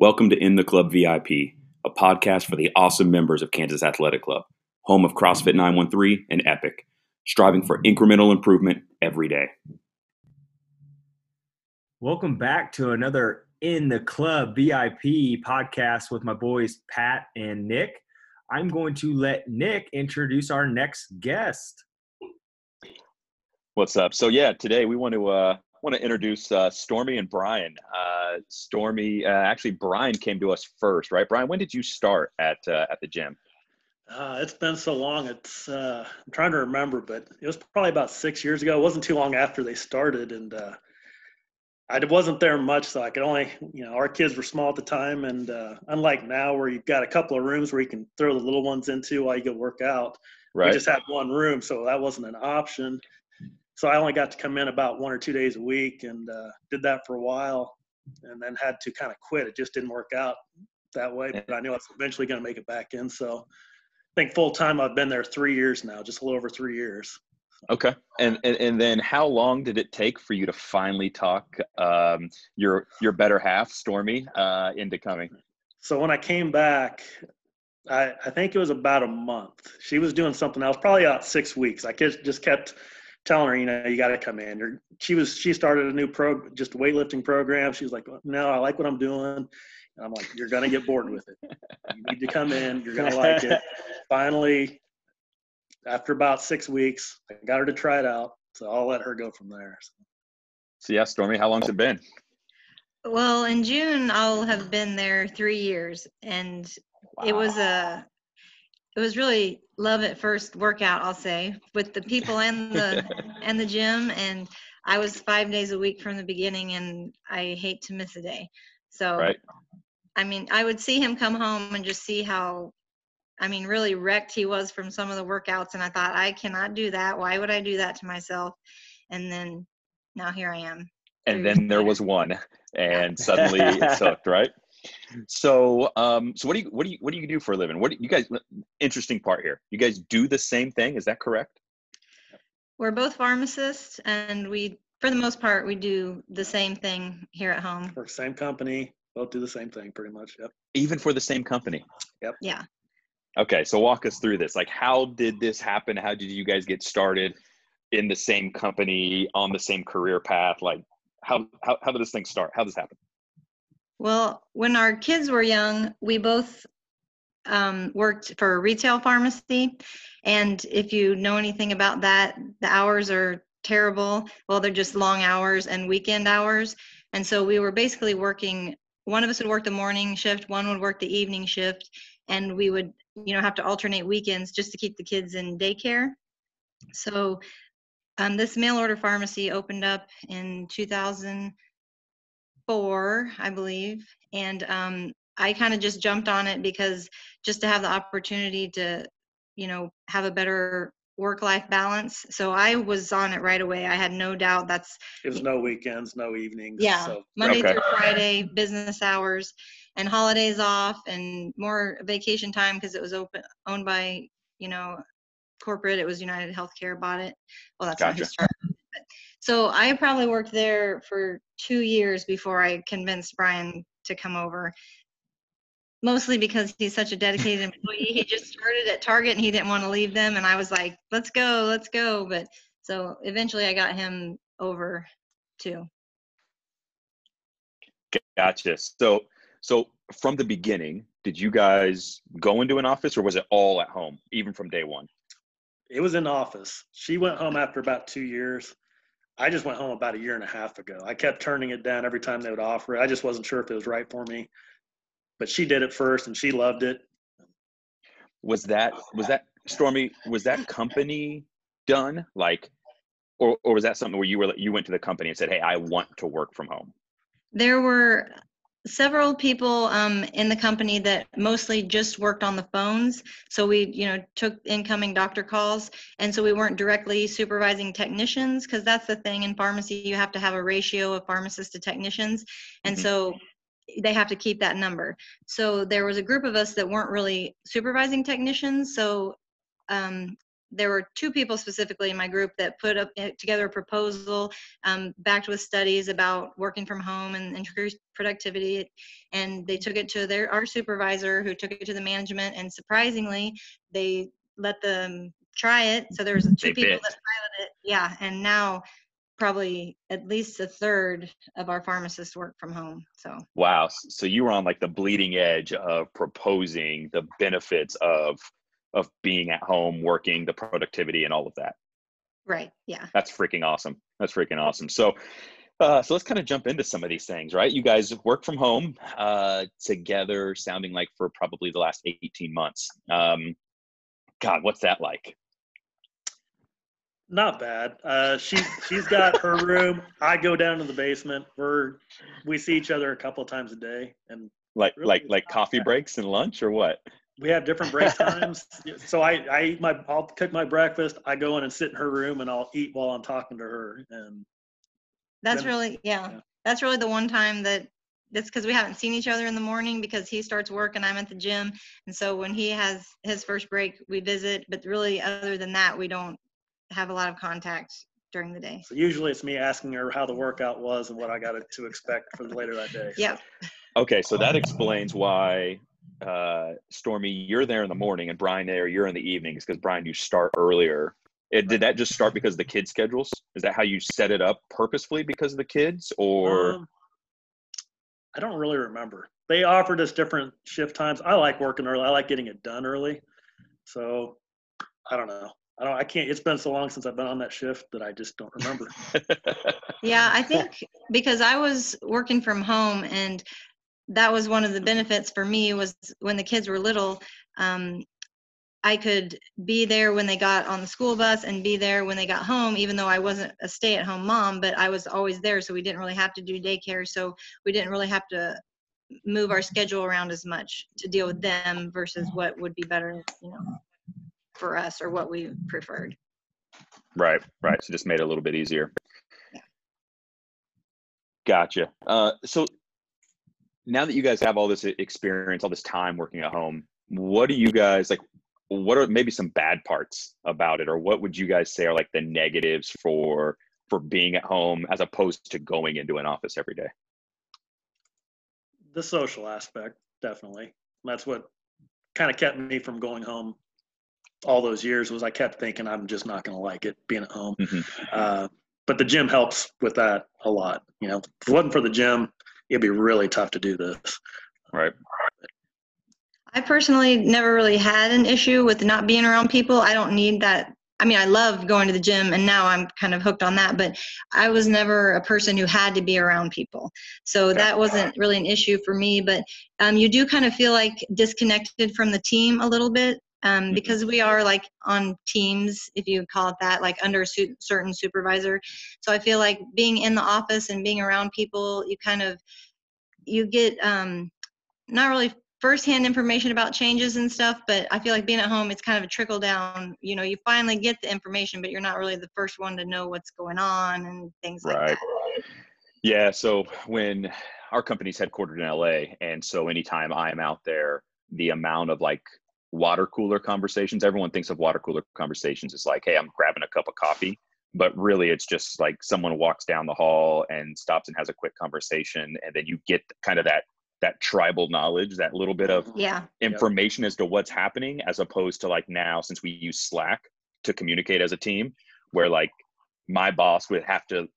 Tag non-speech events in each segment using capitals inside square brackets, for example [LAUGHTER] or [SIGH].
Welcome to In the Club VIP, a podcast for the awesome members of Kansas Athletic Club, home of CrossFit 913 and Epic, striving for incremental improvement every day. Welcome back to another In the Club VIP podcast with my boys Pat and Nick. I'm going to let Nick introduce our next guest. What's up? So yeah, today we want to uh, want to introduce uh, Stormy and Brian. Uh, Stormy, uh, actually, Brian came to us first, right? Brian, when did you start at uh, at the gym? Uh, it's been so long. It's uh, I'm trying to remember, but it was probably about six years ago. It wasn't too long after they started, and uh, I wasn't there much, so I could only, you know, our kids were small at the time, and uh, unlike now where you've got a couple of rooms where you can throw the little ones into while you go work out, Right. we just had one room, so that wasn't an option. So I only got to come in about one or two days a week, and uh, did that for a while, and then had to kind of quit. It just didn't work out that way, but I knew I was eventually going to make it back in. So I think full time I've been there three years now, just a little over three years. Okay. And, and and then how long did it take for you to finally talk um, your your better half, Stormy, uh, into coming? So when I came back, I, I think it was about a month. She was doing something else, probably about six weeks. I just just kept telling her, you know, you got to come in. You're, she was she started a new pro, just a weightlifting program. She was like, no, I like what I'm doing. And I'm like, you're gonna get bored with it. You need to come in. You're gonna like it. [LAUGHS] Finally, after about six weeks, I got her to try it out. So I'll let her go from there. So. So yeah, Stormy, how long's it been? Well, in June, I'll have been there three years, and it was a, it was really love at first workout. I'll say with the people and the [LAUGHS] and the gym, and I was five days a week from the beginning, and I hate to miss a day. So, Right. I mean, I would see him come home and just see how, I mean, really wrecked he was from some of the workouts, and I thought I cannot do that. Why would I do that to myself? And then now here I am. And then there was one, and [LAUGHS] suddenly it sucked right? So, um, so what do you what do you what do you do for a living? What do you guys? Interesting part here. You guys do the same thing. Is that correct? We're both pharmacists, and we, for the most part, we do the same thing here at home. Work same company, both do the same thing pretty much. Yep. Even for the same company. Yep. Yeah. Okay, so walk us through this. Like, how did this happen? How did you guys get started in the same company on the same career path? Like, how how, how did this thing start? How did this happen? Well, when our kids were young, we both um, worked for a retail pharmacy. And if you know anything about that, the hours are terrible. Well, they're just long hours and weekend hours. And so we were basically working, one of us would work the morning shift, one would work the evening shift. And we would, you know, have to alternate weekends just to keep the kids in daycare. So um, this mail order pharmacy opened up in 2004, I believe. And um, I kind of just jumped on it because just to have the opportunity to, you know, have a better work life balance. So I was on it right away. I had no doubt that's It was no weekends, no evenings. yeah, So Monday Okay. through Friday, business hours, and holidays off, and more vacation time because it was open owned by you know corporate. It was United Healthcare bought it. Well, that's not who Gotcha. started it. But, so I probably worked there for two years before I convinced Brian to come over. Mostly because he's such a dedicated [LAUGHS] employee. He just started at Target and he didn't want to leave them, and I was like, "Let's go, let's go." But so eventually, I got him over too. Gotcha. So, so from the beginning, did you guys go into an office, or was it all at home, even from day one? it was in the office. She went home after about two years. I just went home about a year and a half ago. I kept turning it down every time they would offer it. I just wasn't sure if it was right for me. But she did it first and she loved it. Was that was that Stormy? Was that company done? Like, or or was that something where you were you went to the company and said, "Hey, I want to work from home." There were several people um, in the company that mostly just worked on the phones. So we, you know, took incoming doctor calls, and so we weren't directly supervising technicians because that's the thing in pharmacy. You have to have a ratio of pharmacists to technicians, and Mhm. so they have to keep that number. So there was a group of us that weren't really supervising technicians. So um, there were two people specifically in my group that put up eh, together a proposal um, backed with studies about working from home and increased productivity and they took it to their our supervisor who took it to the management and surprisingly they let them try it so there was two They people bit. that piloted it yeah and now probably at least a third of our pharmacists work from home so Wow. So you were on like the bleeding edge of proposing the benefits of of being at home, working, the productivity, and all of that. right yeah That's freaking awesome. That's freaking awesome. So, uh, so let's kind of jump into some of these things, right? You guys work from home uh, together, sounding like for probably the last 18 months. Um, God, what's that like? Not bad. Uh, she she's got her [LAUGHS] room. I go down to the basement. We're we see each other a couple times a day, and Like, Really, like, like coffee bad. breaks and lunch, or what? We have different break [LAUGHS] times. so I I eat my I'll cook my breakfast. I go in and sit in her room, and I'll eat while I'm talking to her. And That's Then- really yeah, yeah. That's really the one time that that's because we haven't seen each other in the morning because he starts work and I'm at the gym. And so when he has his first break, we visit. But really, other than that, we don't have a lot of contact during the day. so usually it's me asking her how the workout was and what I got to expect for later that day. [LAUGHS] So Yeah. Okay, so that explains why uh, Stormy, you're there in the morning, and Brian, there you're in the evenings because Brian, you start earlier. It, did that just start because of the kids' schedules? Is that how you set it up purposefully because of the kids, or Um, I don't really remember. They offered us different shift times. I like working early. I like getting it done early. So I don't know. I don't. I can't. It's been so long since I've been on that shift that I just don't remember. [LAUGHS] Yeah, I [LAUGHS] think because I was working from home and that was one of the benefits for me was when the kids were little, um, I could be there when they got on the school bus and be there when they got home, even though I wasn't a stay at home mom, but I was always there. So we didn't really have to do daycare. So we didn't really have to move our schedule around as much to deal with them versus what would be better, you know, for us or what we preferred. right, right? So just made it a little bit easier. Yeah. Gotcha. Uh, so now that you guys have all this experience, all this time working at home, what do you guys like? What are maybe some bad parts about it, or what would you guys say are like the negatives for for being at home as opposed to going into an office every day? the social aspect, definitely. That's what kind of kept me from going home all those years. Was I kept thinking I'm just not going to like it being at home. Mhm. Uh, but the gym helps with that a lot. You know, if it wasn't for the gym, it'd be really tough to do this. Right. I personally never really had an issue with not being around people. I don't need that. I mean, I love going to the gym and now I'm kind of hooked on that, but I was never a person who had to be around people. So Okay. that wasn't really an issue for me, but um, you do kind of feel like disconnected from the team a little bit um, Mhm. because we are like on teams, if you call it that, like under a su- certain supervisor. So I feel like being in the office and being around people, you kind of, you get um, not really firsthand information about changes and stuff, but I feel like being at home, it's kind of a trickle down. You know, you finally get the information, but you're not really the first one to know what's going on and things like Right. that. Yeah. So when our company's headquartered in LA, and so anytime I'm out there, the amount of like water cooler conversations, everyone thinks of water cooler conversations as like, hey, I'm grabbing a cup of coffee. But really, it's just like someone walks down the hall and stops and has a quick conversation, and then you get kind of that that tribal knowledge, that little bit of Yeah. information as to what's happening as opposed to like now since we use slack to communicate as a team where like my boss would have to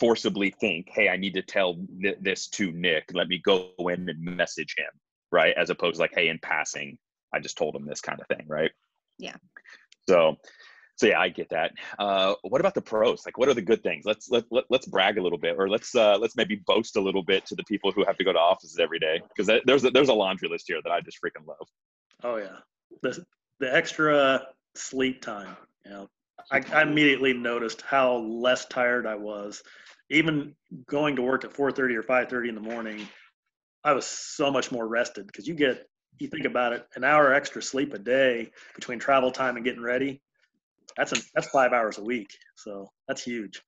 forcibly think hey i need to tell th- this to nick let me go in and message him right as opposed to like hey in passing i just told him this kind of thing right? Yeah. so so yeah i get that. Uh what about the pros? Like what are the good things? Let's let, let let's brag a little bit or let's uh let's maybe boast a little bit to the people who have to go to offices every day because there's a, there's a laundry list here that i just freaking love. Oh yeah, the the extra sleep time. You know, I, I immediately noticed how less tired I was. Even going to work at 4:30 or 5:30 in the morning, I was so much more rested because you get you think about it, an hour extra sleep a day between travel time and getting ready. That's a, that's five hours a week, so that's huge.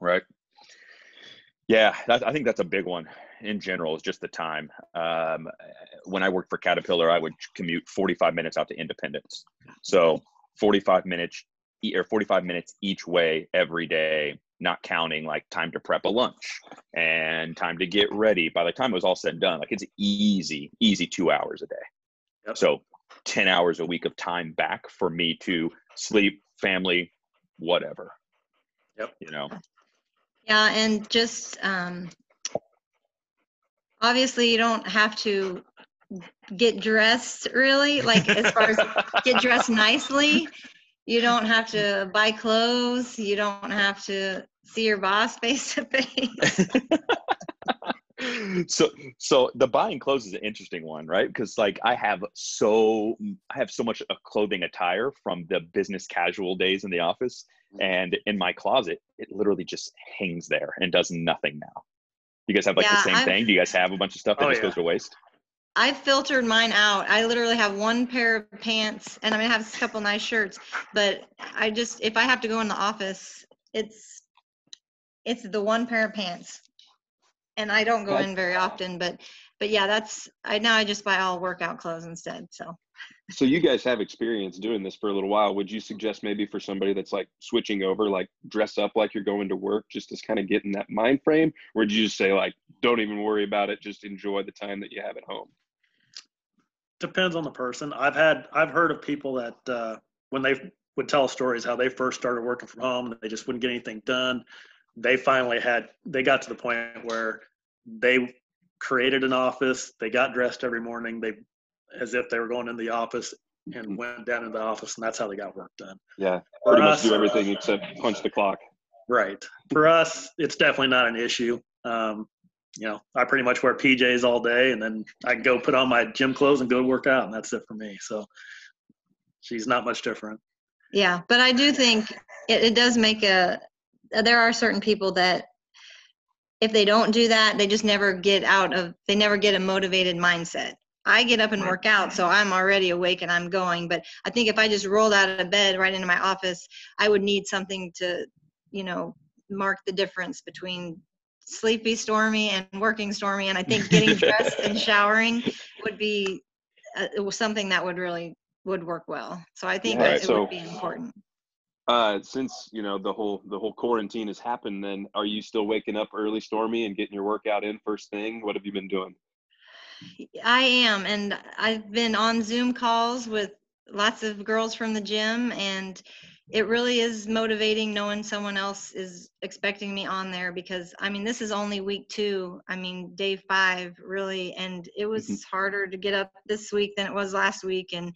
Right. Yeah, that, I think that's a big one in general. Is just the time. Um, when I worked for Caterpillar, I would commute 45 minutes out to Independence. So 45 minutes or 45 minutes each way every day, not counting like time to prep a lunch and time to get ready. By the time it was all said and done, like it's easy, easy two hours a day. Yep. So 10 hours a week of time back for me to sleep, family, whatever. Yep. You know, Yeah, and just um, obviously you don't have to get dressed really, like as far as [LAUGHS] get dressed nicely. You don't have to buy clothes. You don't have to see your boss face to face. [LAUGHS] so so the buying clothes is an interesting one right because like i have so i have so much of clothing attire from the business casual days in the office mm-hmm. and in my closet it literally just hangs there and does nothing now you guys have like the same I've- thing do you guys have a bunch of stuff that Oh, just yeah. goes to waste I filtered mine out. I literally have one pair of pants and I'm mean I have a couple nice shirts, but I just if I have to go in the office, it's it's the one pair of pants. And I don't go in very often, but but yeah, that's I now I just buy all workout clothes instead. So So you guys have experience doing this for a little while. Would you suggest maybe for somebody that's like switching over, like dress up like you're going to work, just to kind of get in that mind frame? Or would you just say like, don't even worry about it, just enjoy the time that you have at home? Depends on the person. I've had I've heard of people that uh, when they would tell stories how they first started working from home and they just wouldn't get anything done. They finally had they got to the point where they created an office. They got dressed every morning. They as if they were going in the office and went down into the office and that's how they got work done. Yeah, pretty much do everything except punch the clock. Right. For us, it's definitely not an issue. Um, you know, I pretty much wear PJs all day, and then I go put on my gym clothes and go work out, and that's it for me. So she's not much different. yeah, but I do think it, it does make a there are certain people that if they don't do that, they just never get out of they never get a motivated mindset. I get up and work out, so I'm already awake and I'm going. But I think if I just rolled out of bed right into my office, I would need something to, you know, mark the difference between sleepy stormy and working stormy. And I think [LAUGHS] getting dressed and showering would be uh, something that would really would work well. So I think that it so- would be important. Uh, since you know the whole the whole quarantine has happened, then are you still waking up early, Stormy, and getting your workout in first thing? What have you been doing? I am, and I've been on Zoom calls with lots of girls from the gym, and it really is motivating knowing someone else is expecting me on there because I mean, this is only week two. I mean, day five, really, and it was harder to get up this week than it was last week, and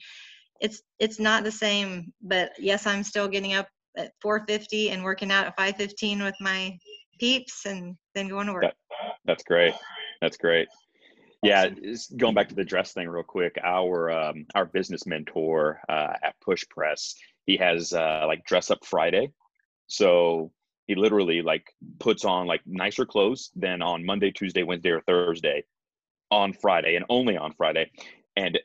it's it's not the same. But yes, I'm still getting up at 4:50 and working out at 5:15 with my peeps, and then going to work. That- That's great. That's great. Yeah, going back to the dress thing real quick. Our um, our business mentor uh, at Push Press, he has uh, like dress up Friday. So he literally like puts on like nicer clothes than on Monday, Tuesday, Wednesday, or Thursday on Friday, and only on Friday. And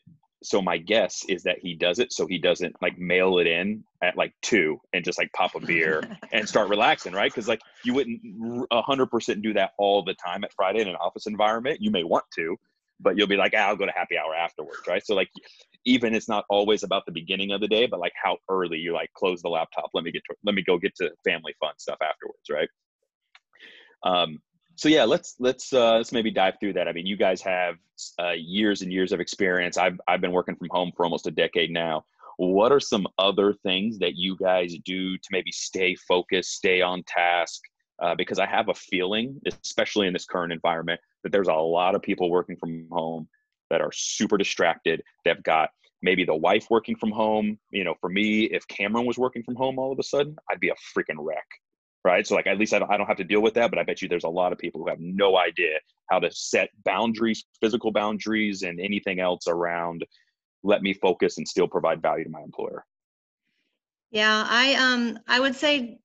so my guess is that he does it so he doesn't like mail it in at like two and just like pop a beer [LAUGHS] and start relaxing, right? Because like you wouldn't a hundred percent do that all the time at Friday in an office environment. You may want to, but you'll be like, ah, I'll go to happy hour afterwards, right? So like, even it's not always about the beginning of the day, but like how early you like close the laptop. Let me get to let me go get to family fun stuff afterwards, right? Um, so yeah, let's let's uh, let's maybe dive through that. I mean, you guys have uh, years and years of experience. I've I've been working from home for almost a decade now. What are some other things that you guys do to maybe stay focused, stay on task? Uh, because I have a feeling, especially in this current environment, that there's a lot of people working from home that are super distracted. They've got maybe the wife working from home. You know, for me, if Cameron was working from home all of a sudden, I'd be a freaking wreck right? So like at least I don't, I don't have to deal with that, but I bet you there's a lot of people who have no idea how to set boundaries, physical boundaries, and anything else around let me focus and still provide value to my employer. Yeah, I um I would say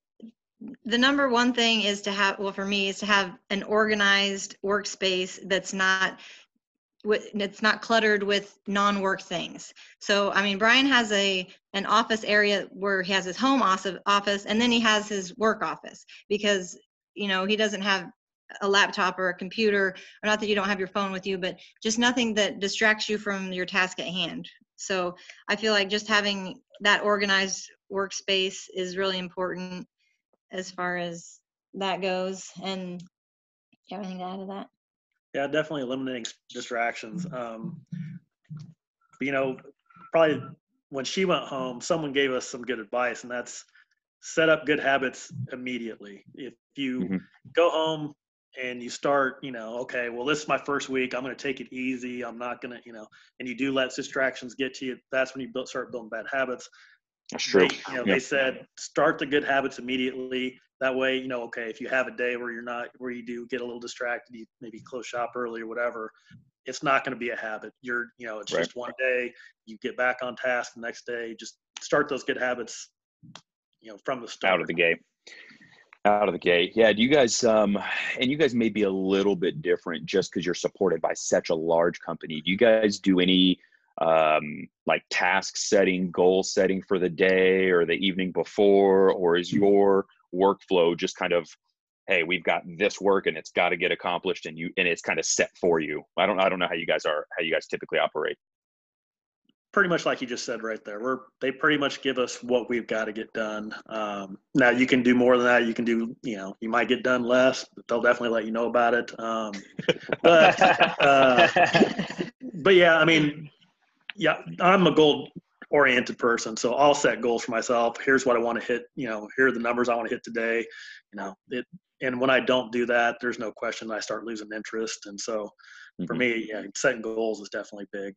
the number one thing is to have well for me is to have an organized workspace that's not it's not cluttered with non-work things. So I mean Brian has a an office area where he has his home office and then he has his work office because you know he doesn't have a laptop or a computer or not that you don't have your phone with you but just nothing that distracts you from your task at hand So I feel like just having that organized workspace is really important as far as that goes. And do you have anything to add to that? Yeah, definitely eliminating distractions. Um, you know, probably when she went home, someone gave us some good advice, and that's set up good habits immediately. If you Mhm. go home and you start, you know, okay, well, this is my first week. I'm going to take it easy. I'm not going to, you know, and you do let distractions get to you. That's when you build, start building bad habits. That's true. They, you know, Yeah. they said start the good habits immediately. That way, you know, okay, if you have a day where you're not, where you do get a little distracted, you maybe close shop early or whatever, it's not going to be a habit. You're, you know, it's Right. just one day. You get back on task the next day. Just start those good habits, you know, from the start. out of the gate out of the gate yeah do you guys um and you guys may be a little bit different just because you're supported by such a large company do you guys do any um like task setting goal setting for the day or the evening before or is your workflow just kind of hey we've got this work and it's got to get accomplished and you and it's kind of set for you i don't i don't know how you guys are how you guys typically operate pretty much like you just said right there. We're they pretty much give us what we've got to get done. Um, now you can do more than that. You can do you know you might get done less, but they'll definitely let you know about it. Um, [LAUGHS] but uh, but yeah, I mean, yeah, I'm a goal oriented person, so I'll set goals for myself. Here's what I want to hit. You know, here are the numbers I want to hit today. You know, it. And when I don't do that, there's no question I start losing interest. And so, for Mhm. me, yeah, setting goals is definitely big.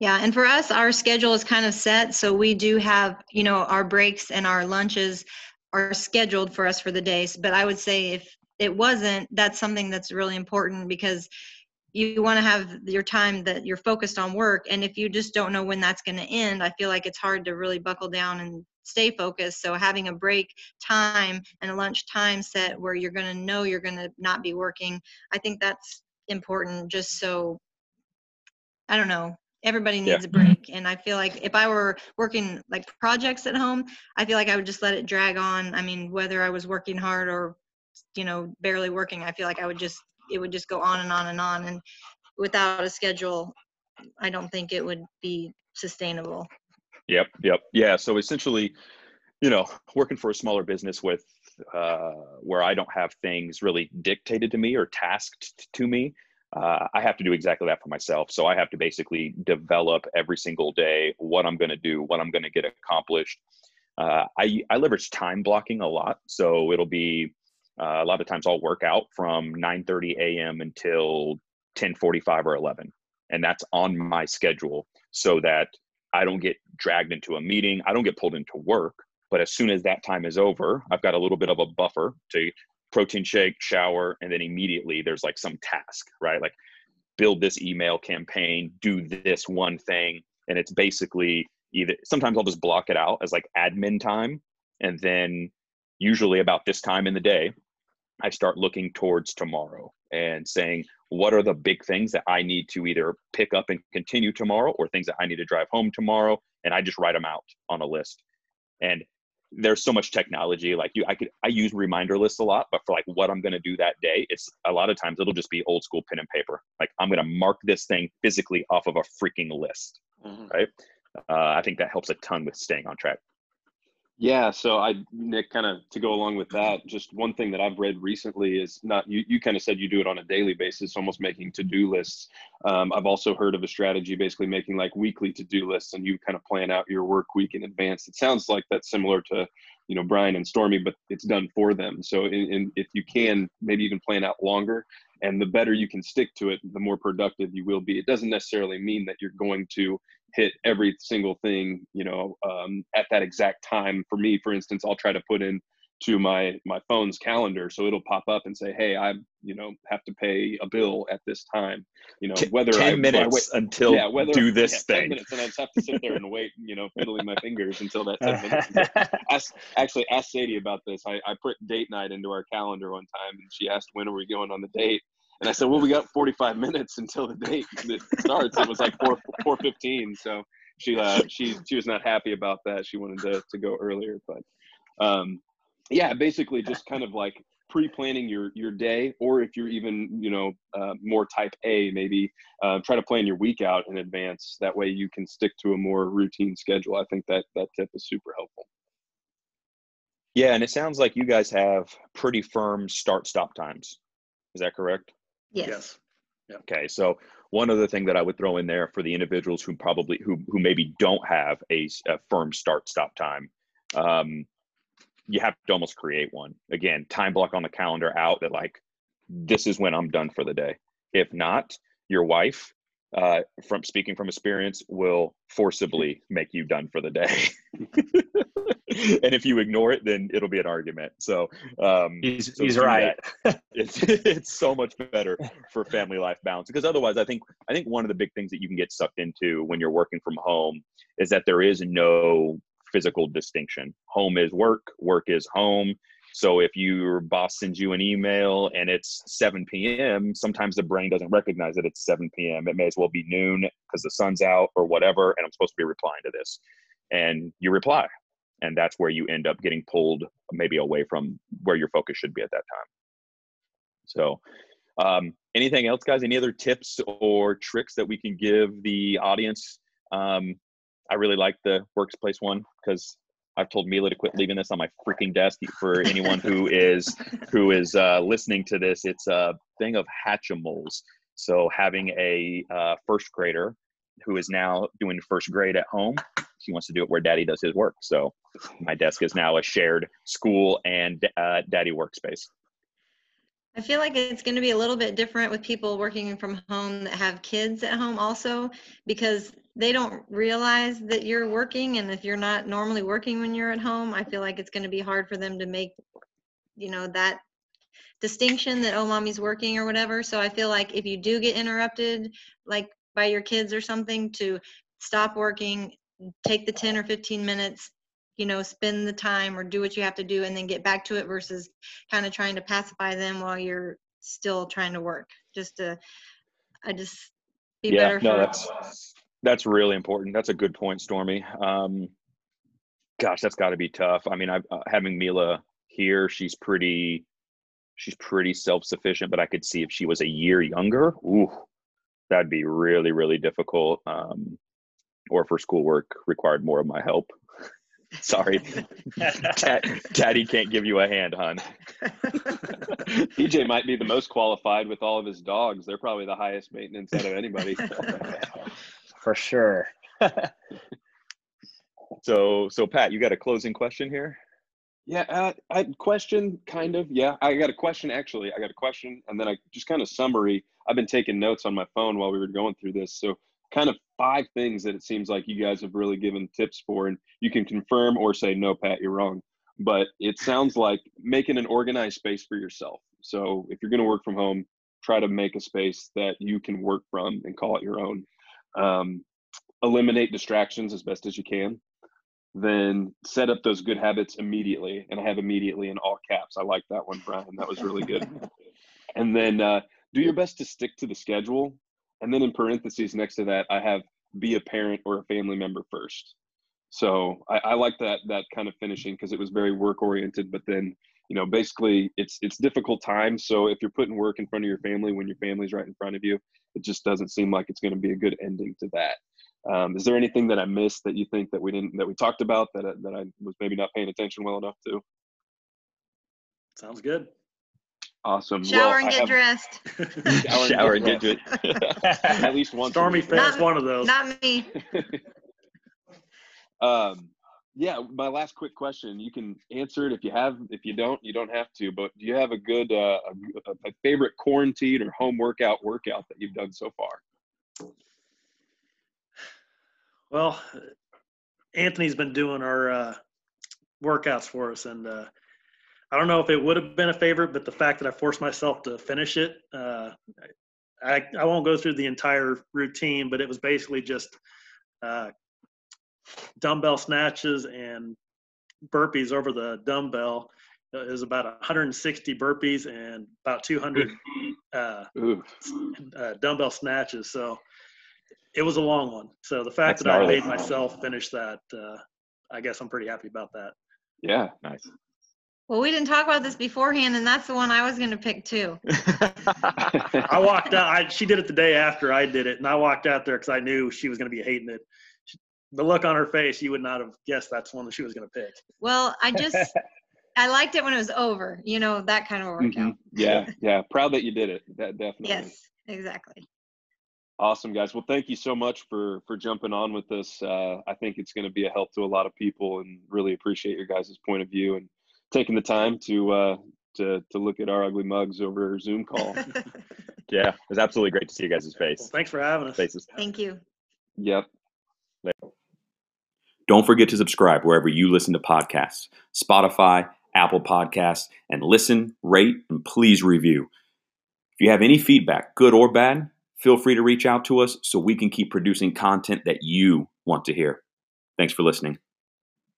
Yeah, and for us, our schedule is kind of set. So we do have, you know, our breaks and our lunches are scheduled for us for the days. But I would say if it wasn't, that's something that's really important because you want to have your time that you're focused on work. And if you just don't know when that's going to end, I feel like it's hard to really buckle down and stay focused. So having a break time and a lunch time set where you're going to know you're going to not be working, I think that's important just so I don't know. Everybody Yeah. needs a break. And I feel like if I were working like projects at home, I feel like I would just let it drag on. I mean, whether I was working hard or, you know, barely working, I feel like I would just, it would just go on and on and on. And without a schedule, I don't think it would be sustainable. Yep, yep, yeah. So essentially, you know, working for a smaller business with uh, where I don't have things really dictated to me or tasked to me, uh, I have to do exactly that for myself. So I have to basically develop every single day what I'm going to do, what I'm going to get accomplished. Uh, I I leverage time blocking a lot, so it'll be uh, a lot of times I'll work out from 9:30 a.m. until 10:45 or 11, and that's on my schedule so that I don't get dragged into a meeting. I don't get pulled into work. But as soon as that time is over, I've got a little bit of a buffer to protein shake, shower, and then immediately there's like some task, right? Like build this email campaign, do this one thing. And it's basically either sometimes I'll just block it out as like admin time. And then usually about this time in the day, I start looking towards tomorrow and saying, what are the big things that I need to either pick up and continue tomorrow or things that I need to drive home tomorrow? And I just write them out on a list. And there's so much technology like you i could i use reminder lists a lot but for like what i'm going to do that day it's a lot of times it'll just be old school pen and paper like i'm going to mark this thing physically off of a freaking list right uh, i think that helps a ton with staying on track Yeah, so I Nick kind of to go along with that, just one thing that I've read recently is not you you kind of said you do it on a daily basis, almost making to-do lists. Um, I've also heard of a strategy basically making like weekly to-do lists and you kind of plan out your work week in advance. It sounds like that's similar to, you know, Brian and Stormy, but it's done for them. So in, in, if you can maybe even plan out longer and the better you can stick to it, the more productive you will be. It doesn't necessarily mean that you're going to hit every single thing you know um, at that exact time. For me for instance i'll try to put in to my my phone's calendar so it'll pop up and say hey i you know have to pay a bill at this time. You know whether 10 I, minutes I wait, until yeah, whether, do this yeah, 10 thing. minutes and i just have to sit there and wait you know fiddling my fingers until that 10 minutes [LAUGHS] actually ask sadie about this. I, I put date night into our calendar one time and she asked when are we going on the date and I said, "Well, we got 45 minutes until the date starts." It was like 4 4:15, so she uh, she she was not happy about that. She wanted to to go earlier, but um, yeah, basically just kind of like pre-planning your your day, or if you're even you know uh, more type A, maybe uh, try to plan your week out in advance. That way you can stick to a more routine schedule. I think that that tip is super helpful. Yeah, and it sounds like you guys have pretty firm start stop times. Is that correct? Yes. yes. Okay, so one other thing that I would throw in there for the individuals who probably who who maybe don't have a, a firm start stop time, um, you have to almost create one. Again, time block on the calendar out that like this is when I'm done for the day. If not, your wife, uh, from speaking from experience, will forcibly make you done for the day. [LAUGHS] and if you ignore it, then it'll be an argument. So um, He's, so he's right. that. it's [LAUGHS] it's so much better for family life balance because otherwise, I think I think one of the big things that you can get sucked into when you're working from home is that there is no physical distinction. Home is work, work is home. So if your boss sends you an email and it's 7 p.m., sometimes the brain doesn't recognize that it's 7 p.m. It may as well be noon because the sun's out or whatever, and I'm supposed to be replying to this. And you reply. And that's where you end up getting pulled maybe away from where your focus should be at that time. So, um, anything else, guys? Any other tips or tricks that we can give the audience? Um, I really like the workplace one because I've told Mila to quit leaving this on my freaking desk. For anyone who is who is uh, listening to this, it's a thing of Hatchimals. So having a uh, first grader who is now doing first grade at home, she wants to do it where Daddy does his work. So my desk is now a shared school and uh, Daddy workspace. I feel like it's going to be a little bit different with people working from home that have kids at home also because they don't realize that you're working and if you're not normally working when you're at home, I feel like it's going to be hard for them to make you know that distinction that oh mommy's working or whatever. So I feel like if you do get interrupted like by your kids or something to stop working, take the 10 or 15 minutes you know spend the time or do what you have to do and then get back to it versus kind of trying to pacify them while you're still trying to work just to i just be yeah, better no, for that's that's really important. That's a good point, Stormy. Um, gosh, that's got to be tough. I mean, I uh, having Mila here, she's pretty, she's pretty self sufficient. But I could see if she was a year younger, ooh, that'd be really, really difficult. Um, or if her schoolwork required more of my help. [LAUGHS] Sorry, Dad, Daddy can't give you a hand, hon. [LAUGHS] PJ might be the most qualified with all of his dogs. They're probably the highest maintenance out of anybody. [LAUGHS] For sure. [LAUGHS] So, so Pat, you got a closing question here? Yeah, uh, I question kind of. Yeah, I got a question actually. I got a question, and then I just kind of summary. I've been taking notes on my phone while we were going through this. So, kind of five things that it seems like you guys have really given tips for, and you can confirm or say no, Pat, you're wrong. But it sounds like making an organized space for yourself. So, if you're going to work from home, try to make a space that you can work from and call it your own. Um, eliminate distractions as best as you can then set up those good habits immediately. And I have immediately in all caps. I like that one, Brian. That was really good. [LAUGHS] and then uh, do your best to stick to the schedule. And then in parentheses next to that, I have be a parent or a family member first. So I, I like that that kind of finishing because it was very work oriented. But then you know basically it's it's difficult times. So if you're putting work in front of your family when your family's right in front of you, it just doesn't seem like it's going to be a good ending to that. Um, is there anything that I missed that you think that we didn't that we talked about that I, that I was maybe not paying attention well enough to? Sounds good. Awesome. shower Well, and get have- dressed [LAUGHS] Shower and Shower get and get dressed. [LAUGHS] At least once. a Stormy week, fans, one of those. not me [LAUGHS] um, yeah, my last quick question. You can answer it if you have. If you don't, you don't have to. But do you have a good, uh, a, a favorite quarantine or home workout workout that you've done so far? Well, Anthony's been doing our uh, workouts for us, and uh, I don't know if it would have been a favorite, but the fact that I forced myself to finish it, uh, I, I won't go through the entire routine, but it was basically just uh, dumbbell snatches and burpees over the dumbbell. It was about 160 burpees and about 200 uh, uh, dumbbell snatches. So it was a long one. So the fact That's that I gnarly. made myself finish that, uh, I guess I'm pretty happy about that. yeah. nice. Well, we didn't talk about this beforehand, and that's the one I was going to pick too. [LAUGHS] I walked out. I, she did it the day after I did it, and I walked out there because I knew she was going to be hating it. She, the look on her face, you would not have guessed that's one that she was going to pick. Well, I just [LAUGHS] I liked it when it was over. You know that kind of a workout. Mhm. Yeah, yeah. Proud that you did it. That definitely. Yes, exactly. Awesome, guys. Well, thank you so much for for jumping on with us. Uh, I think it's going to be a help to a lot of people, and really appreciate your guys' point of view and taking the time to uh, to to look at our ugly mugs over Zoom call. [LAUGHS] yeah, it was absolutely great to see you guys' Well, face thanks for having us. faces. Thank you. yep. Don't forget to subscribe wherever you listen to podcasts Spotify, Apple Podcasts, and listen, rate, and please review. If you have any feedback, good or bad, feel free to reach out to us so we can keep producing content that you want to hear. Thanks for listening.